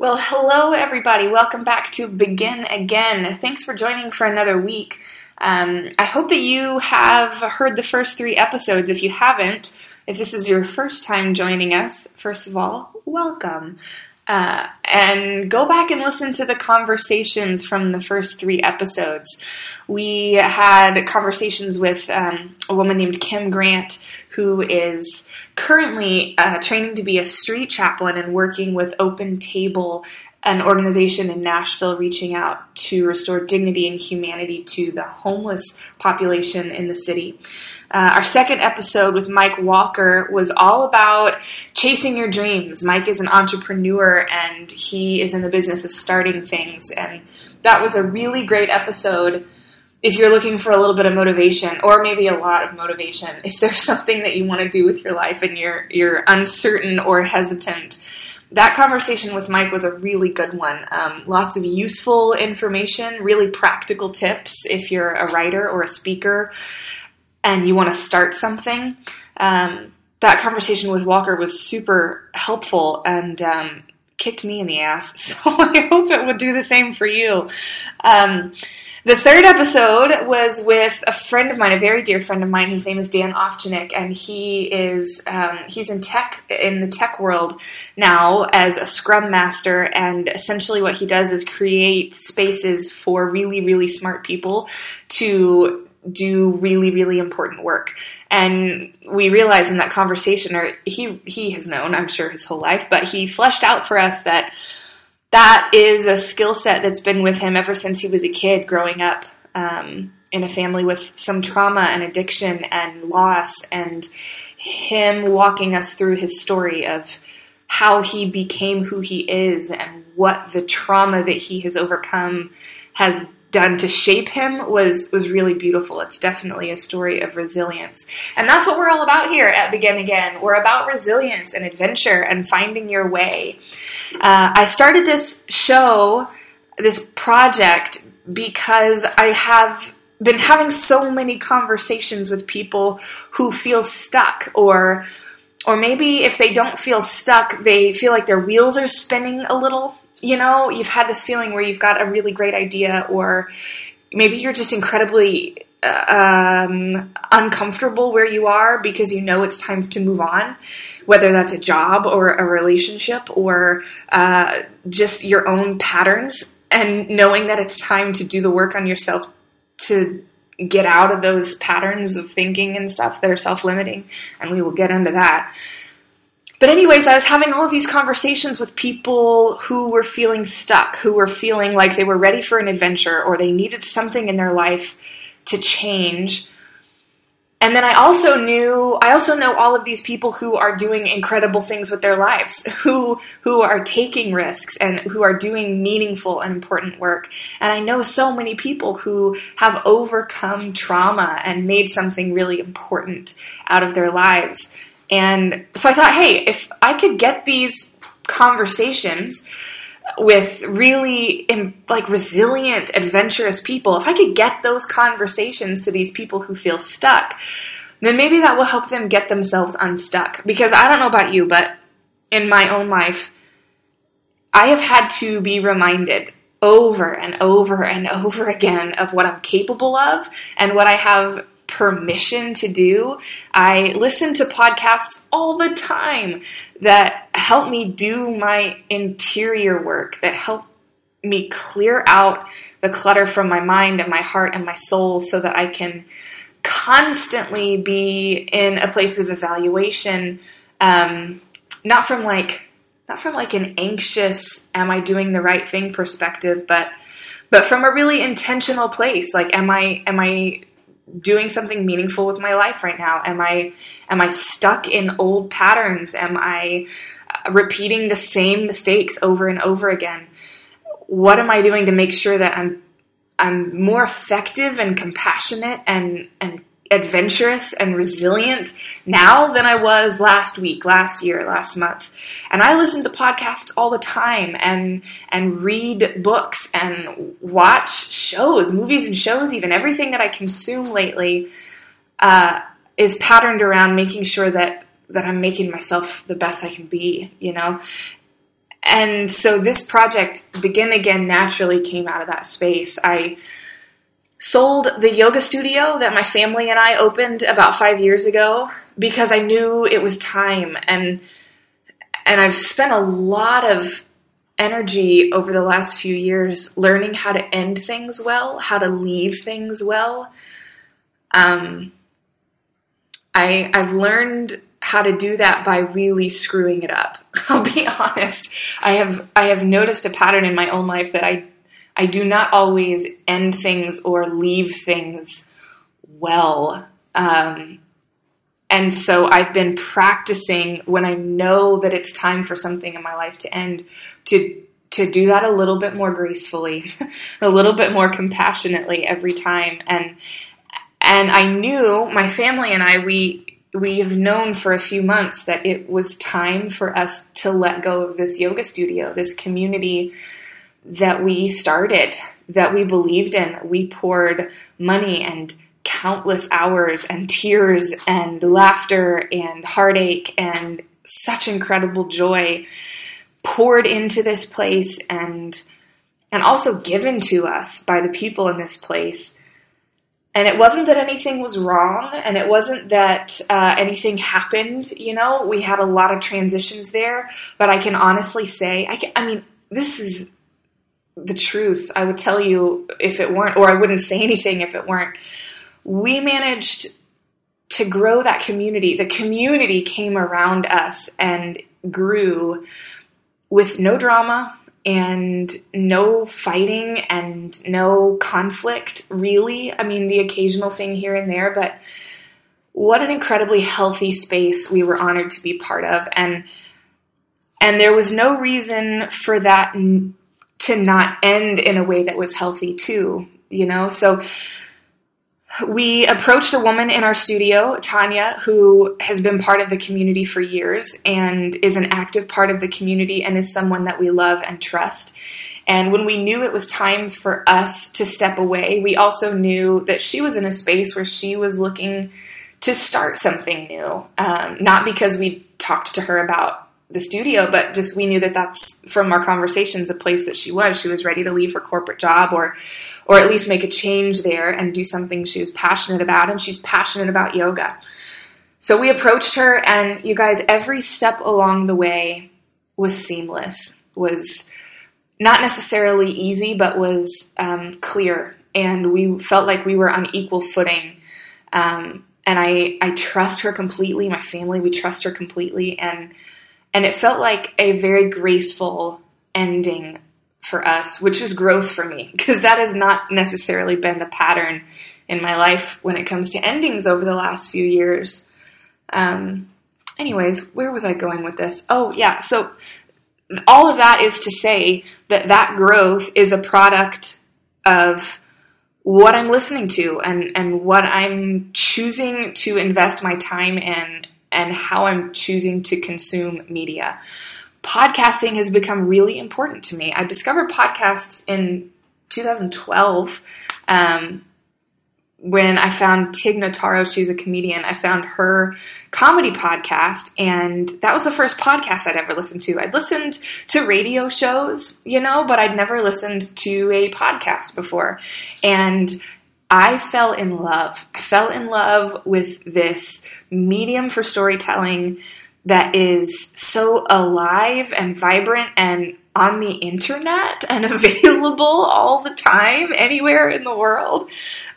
Well, hello, everybody. Welcome back to Begin Again. Thanks for joining for another week. Um, I hope that you have heard the first three episodes. If you haven't, if this is your first time joining us, first of all, welcome. Uh, and go back and listen to the conversations from the first three episodes. We had conversations with um, a woman named Kim Grant, who is currently uh, training to be a street chaplain and working with Open Table, an organization in Nashville reaching out to restore dignity and humanity to the homeless population in the city. Uh, our second episode with Mike Walker was all about chasing your dreams. Mike is an entrepreneur and he is in the business of starting things. And that was a really great episode if you're looking for a little bit of motivation or maybe a lot of motivation. If there's something that you want to do with your life and you're, you're uncertain or hesitant, that conversation with Mike was a really good one. Um, lots of useful information, really practical tips if you're a writer or a speaker and you want to start something, um, that conversation with Walker was super helpful and um, kicked me in the ass. So I hope it would do the same for you. The third episode was with a friend of mine, a very dear friend of mine. His name is Dan Ofchenik, and he is um, he's in tech in the tech world now as a Scrum Master. And essentially, what he does is create spaces for really, really smart people to do really really important work and we realized in that conversation or he he has known i'm sure his whole life but he fleshed out for us that that is a skill set that's been with him ever since he was a kid growing up um, in a family with some trauma and addiction and loss and him walking us through his story of how he became who he is and what the trauma that he has overcome has done to shape him was was really beautiful. It's definitely a story of resilience. And that's what we're all about here at Begin Again. We're about resilience and adventure and finding your way. Uh, I started this show, this project, because I have been having so many conversations with people who feel stuck or or maybe if they don't feel stuck, they feel like their wheels are spinning a little you know, you've had this feeling where you've got a really great idea, or maybe you're just incredibly uh, um, uncomfortable where you are because you know it's time to move on, whether that's a job or a relationship or uh, just your own patterns, and knowing that it's time to do the work on yourself to get out of those patterns of thinking and stuff that are self limiting. And we will get into that. But, anyways, I was having all of these conversations with people who were feeling stuck, who were feeling like they were ready for an adventure or they needed something in their life to change. And then I also knew I also know all of these people who are doing incredible things with their lives, who who are taking risks and who are doing meaningful and important work. And I know so many people who have overcome trauma and made something really important out of their lives. And so I thought, hey, if I could get these conversations with really like resilient, adventurous people, if I could get those conversations to these people who feel stuck, then maybe that will help them get themselves unstuck. Because I don't know about you, but in my own life, I have had to be reminded over and over and over again of what I'm capable of and what I have permission to do. I listen to podcasts all the time that help me do my interior work, that help me clear out the clutter from my mind and my heart and my soul so that I can constantly be in a place of evaluation, um, not from like not from like an anxious am I doing the right thing perspective, but but from a really intentional place like am I am I doing something meaningful with my life right now? Am I am I stuck in old patterns? Am I repeating the same mistakes over and over again? What am I doing to make sure that I'm I'm more effective and compassionate and and adventurous and resilient now than I was last week, last year, last month. And I listen to podcasts all the time and and read books and watch shows, movies and shows even. Everything that I consume lately uh, is patterned around making sure that that I'm making myself the best I can be, you know? and so this project, Begin Again, naturally came out of that space. I sold the yoga studio that my family and I opened about five years ago because I knew it was time and and I've spent a lot of energy over the last few years learning how to end things well, how to leave things well. Um, I I've learned how to do that by really screwing it up. I'll be honest. I have I have noticed a pattern in my own life that I I do not always end things or leave things well. Um, and so I've been practicing when I know that it's time for something in my life to end to to do that a little bit more gracefully, a little bit more compassionately every time and and I knew my family and I we we have known for a few months that it was time for us to let go of this yoga studio, this community that we started, that we believed in. We poured money and countless hours and tears and laughter and heartache and such incredible joy poured into this place and and also given to us by the people in this place and it wasn't that anything was wrong and it wasn't that uh, anything happened you know we had a lot of transitions there but i can honestly say I, can, I mean this is the truth i would tell you if it weren't or i wouldn't say anything if it weren't we managed to grow that community the community came around us and grew with no drama and no fighting and no conflict, really. I mean, the occasional thing here and there, but what an incredibly healthy space we were honored to be part of. And and there was no reason for that to not end in a way that was healthy too, you know? So we approached a woman in our studio, Tanya, who has been part of the community for years and is an active part of the community and is someone that we love and trust. And when we knew it was time for us to step away, we also knew that she was in a space where she was looking to start something new. Um, not because we talked to her about the studio, but just we knew that that's from our conversations a place that she was. She was ready to leave her corporate job or or at least make a change there and do something she was passionate about and she's passionate about yoga. So we approached her and you guys every step along the way was seamless. Was not necessarily easy, but was um, clear, and we felt like we were on equal footing. Um, and I, I trust her completely. My family, we trust her completely, and and it felt like a very graceful ending for us, which was growth for me, because that has not necessarily been the pattern in my life when it comes to endings over the last few years. Um, anyways, where was I going with this? Oh, yeah. So, all of that is to say that that growth is a product of what I'm listening to and, and what I'm choosing to invest my time in and how I'm choosing to consume media. Podcasting has become really important to me. I discovered podcasts in 2012 um, when I found Tig Notaro. She's a comedian. I found her comedy podcast, and that was the first podcast I'd ever listened to. I'd listened to radio shows, you know, but I'd never listened to a podcast before. And I fell in love. I fell in love with this medium for storytelling that is so alive and vibrant and on the internet and available all the time anywhere in the world.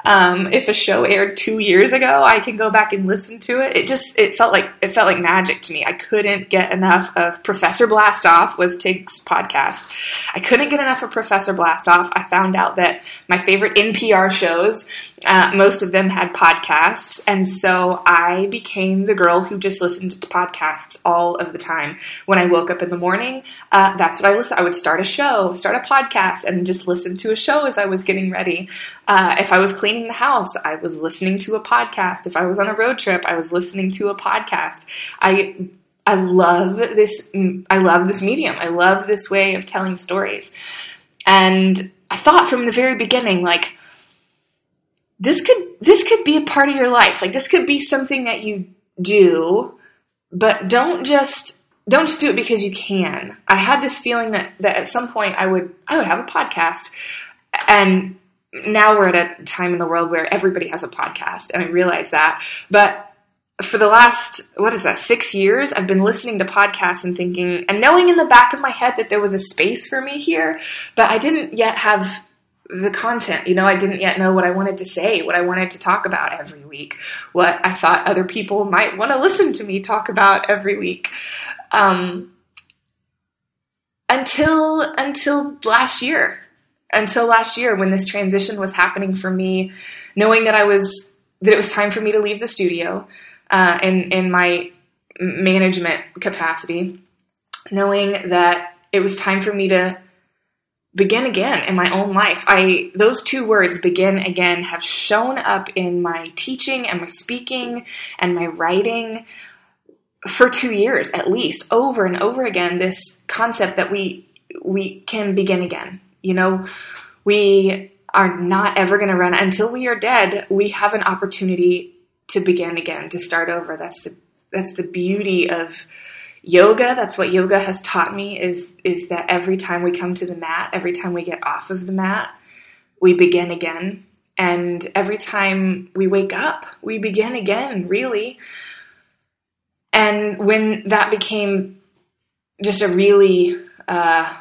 Um, if a show aired two years ago, I can go back and listen to it. It just it felt like it felt like magic to me. I couldn't get enough of Professor Blastoff was Tig's podcast. I couldn't get enough of Professor Blastoff. I found out that my favorite NPR shows, uh, most of them had podcasts, and so I became the girl who just listened to podcasts all of the time. When I woke up in the morning, uh, that's what I listened. I would start a show, start a podcast, and just listen to a show as I was getting ready. Uh, if I was cleaning cleaning the house, I was listening to a podcast. If I was on a road trip, I was listening to a podcast. I I love this I love this medium. I love this way of telling stories. And I thought from the very beginning like this could this could be a part of your life. Like this could be something that you do, but don't just don't just do it because you can. I had this feeling that that at some point I would I would have a podcast, and now we're at a time in the world where everybody has a podcast, and I realize that. But for the last what is that six years, I've been listening to podcasts and thinking and knowing in the back of my head that there was a space for me here, but I didn't yet have the content. You know, I didn't yet know what I wanted to say, what I wanted to talk about every week, what I thought other people might want to listen to me talk about every week. Um, until until last year, until last year when this transition was happening for me, knowing that I was that it was time for me to leave the studio uh, in in my management capacity, knowing that it was time for me to begin again in my own life. I those two words begin again have shown up in my teaching and my speaking and my writing for 2 years at least over and over again this concept that we we can begin again. You know, we are not ever going to run until we are dead. We have an opportunity to begin again, to start over. That's the that's the beauty of yoga that's what yoga has taught me is is that every time we come to the mat every time we get off of the mat we begin again and every time we wake up we begin again really and when that became just a really uh,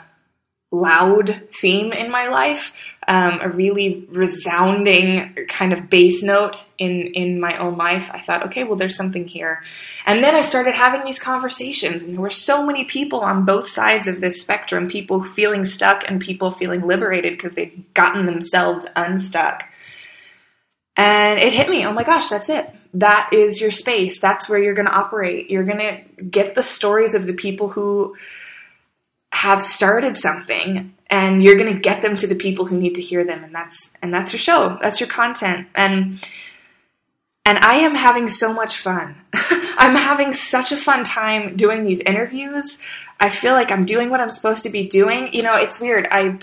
loud theme in my life, um, a really resounding kind of bass note in in my own life. I thought, okay, well, there's something here, and then I started having these conversations, and there were so many people on both sides of this spectrum: people feeling stuck and people feeling liberated because they'd gotten themselves unstuck. And it hit me. Oh my gosh, that's it. That is your space. That's where you're going to operate. You're going to get the stories of the people who have started something and you're going to get them to the people who need to hear them and that's and that's your show that's your content and and I am having so much fun. I'm having such a fun time doing these interviews. I feel like I'm doing what I'm supposed to be doing. You know, it's weird. I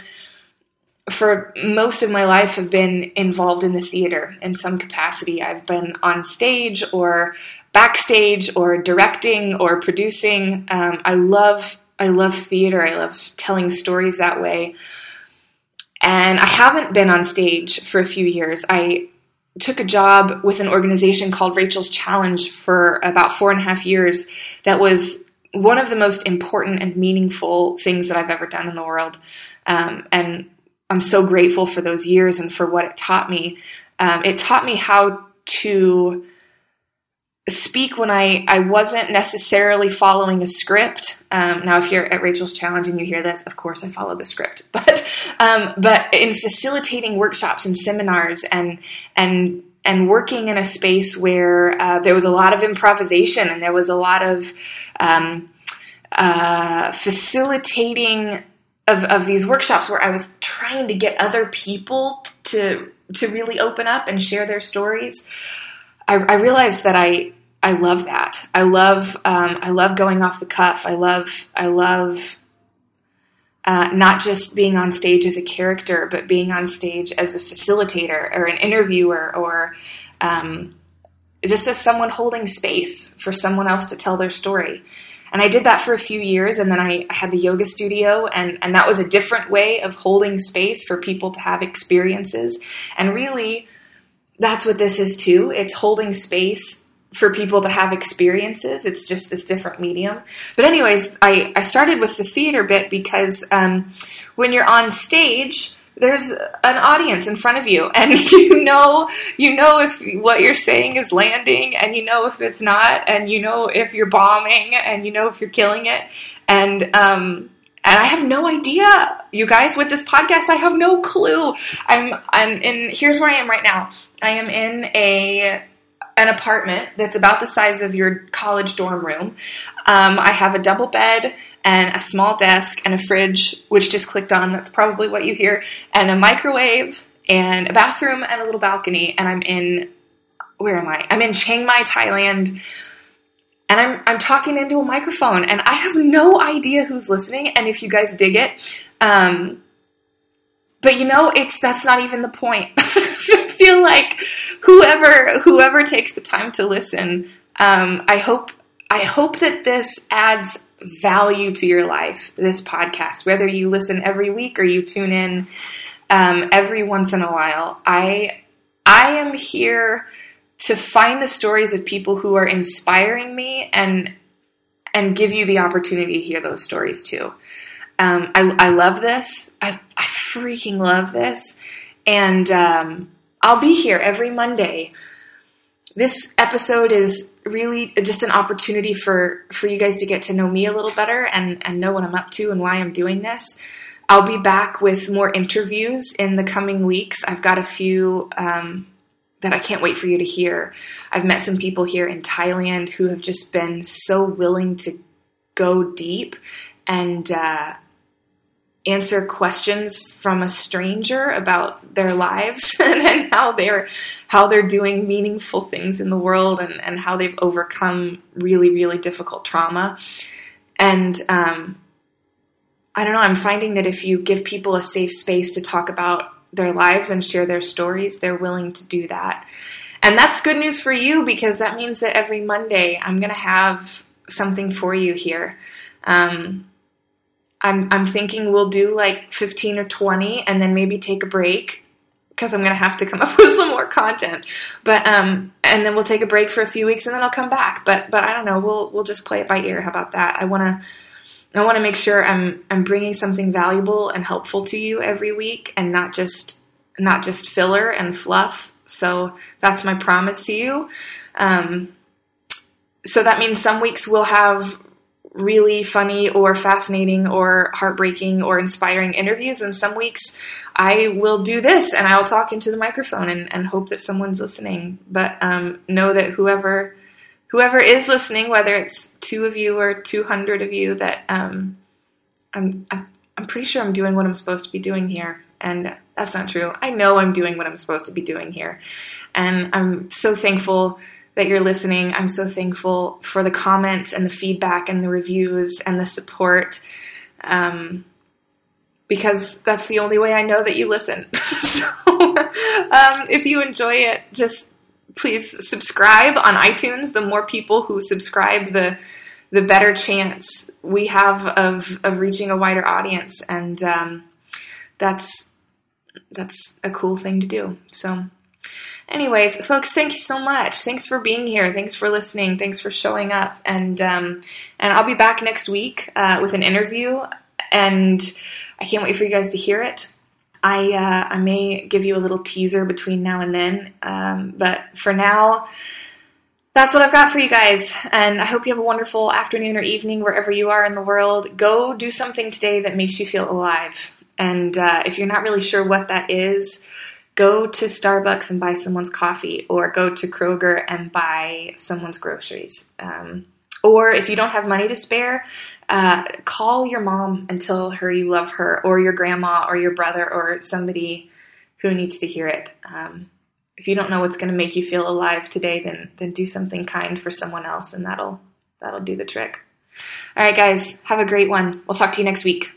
for most of my life have been involved in the theater in some capacity. I've been on stage or backstage or directing or producing. Um, I love I love theater. I love telling stories that way. And I haven't been on stage for a few years. I took a job with an organization called Rachel's Challenge for about four and a half years. That was one of the most important and meaningful things that I've ever done in the world. Um, and I'm so grateful for those years and for what it taught me. Um, it taught me how to speak when I, I wasn't necessarily following a script. Um, now, if you're at Rachel's Challenge and you hear this, of course I follow the script. But um, but in facilitating workshops and seminars and and and working in a space where uh, there was a lot of improvisation and there was a lot of um, uh, facilitating of, of these workshops where I was trying to get other people to to really open up and share their stories. I, I realized that I I love that. I love um, I love going off the cuff. I love I love uh, not just being on stage as a character, but being on stage as a facilitator or an interviewer or um, just as someone holding space for someone else to tell their story. And I did that for a few years, and then I, I had the yoga studio, and, and that was a different way of holding space for people to have experiences. And really, that's what this is too. It's holding space for people to have experiences. It's just this different medium. But anyways, I, I started with the theater bit because um, when you're on stage, there's an audience in front of you and you know you know if what you're saying is landing and you know if it's not and you know if you're bombing and you know if you're killing it and um and I have no idea, you guys, with this podcast. I have no clue. I'm, I'm in. Here's where I am right now. I am in a an apartment that's about the size of your college dorm room. Um, I have a double bed and a small desk and a fridge, which just clicked on. That's probably what you hear, and a microwave and a bathroom and a little balcony. And I'm in where am I? I'm in Chiang Mai, Thailand. And I'm, I'm talking into a microphone, and I have no idea who's listening. And if you guys dig it, um, but you know, it's that's not even the point. I feel like whoever whoever takes the time to listen, um, I hope I hope that this adds value to your life, this podcast, whether you listen every week or you tune in um, every once in a while, I I am here to find the stories of people who are inspiring me and and give you the opportunity to hear those stories too. Um, I, I love this. I, I freaking love this. And um, I'll be here every Monday. This episode is really just an opportunity for, for you guys to get to know me a little better and, and know what I'm up to and why I'm doing this. I'll be back with more interviews in the coming weeks. I've got a few um, that I can't wait for you to hear. I've met some people here in Thailand who have just been so willing to go deep and uh, answer questions from a stranger about their lives and, and, how they're how they're doing meaningful things in the world and, and how they've overcome really really difficult trauma. And um, i don't know i'm finding that if you give people a safe space to talk about their lives and share their stories they're willing to do that. And that's good news for you because that means that every monday i'm going to have something for you here. Um, I'm I'm thinking we'll do like 15 or 20 and then maybe take a break because I'm going to have to come up with some more content. But um and then we'll take a break for a few weeks and then I'll come back. But but I don't know, we'll we'll just play it by ear. How about that? I want to I want to make sure I'm I'm bringing something valuable and helpful to you every week and not just not just filler and fluff. So that's my promise to you. Um, so that means some weeks we'll have really funny or fascinating or heartbreaking or inspiring interviews. And some weeks I will do this and I'll talk into the microphone and, and hope that someone's listening. But um, know that whoever whoever is listening, whether it's two of you or two hundred of you, that um, I'm, I'm I'm pretty sure I'm doing what I'm supposed to be doing here. And that's not true. I know I'm doing what I'm supposed to be doing here. And I'm so thankful that you're listening. I'm so thankful for the comments and the feedback and the reviews and the support. Um, because that's the only way I know that you listen. so, um, if you enjoy it, just please subscribe on iTunes. The more people who subscribe, the the better chance we have of of reaching a wider audience, and um, that's that's a cool thing to do. So. Anyways, folks, thank you so much. Thanks for being here. Thanks for listening. Thanks for showing up. And um, and I'll be back next week uh, with an interview, and I can't wait for you guys to hear it. I uh, I may give you a little teaser between now and then, um, but for now, that's what I've got for you guys. And I hope you have a wonderful afternoon or evening wherever you are in the world. Go do something today that makes you feel alive. And uh, if you're not really sure what that is go to Starbucks and buy someone's coffee, or go to Kroger and buy someone's groceries. Um, or if you don't have money to spare, uh, call your mom and tell her you love her, or your grandma, or your brother, or somebody who needs to hear it. Um, if you don't know what's going to make you feel alive today, then then do something kind for someone else, and that'll that'll do the trick. All right, guys, have a great one. We'll talk to you next week.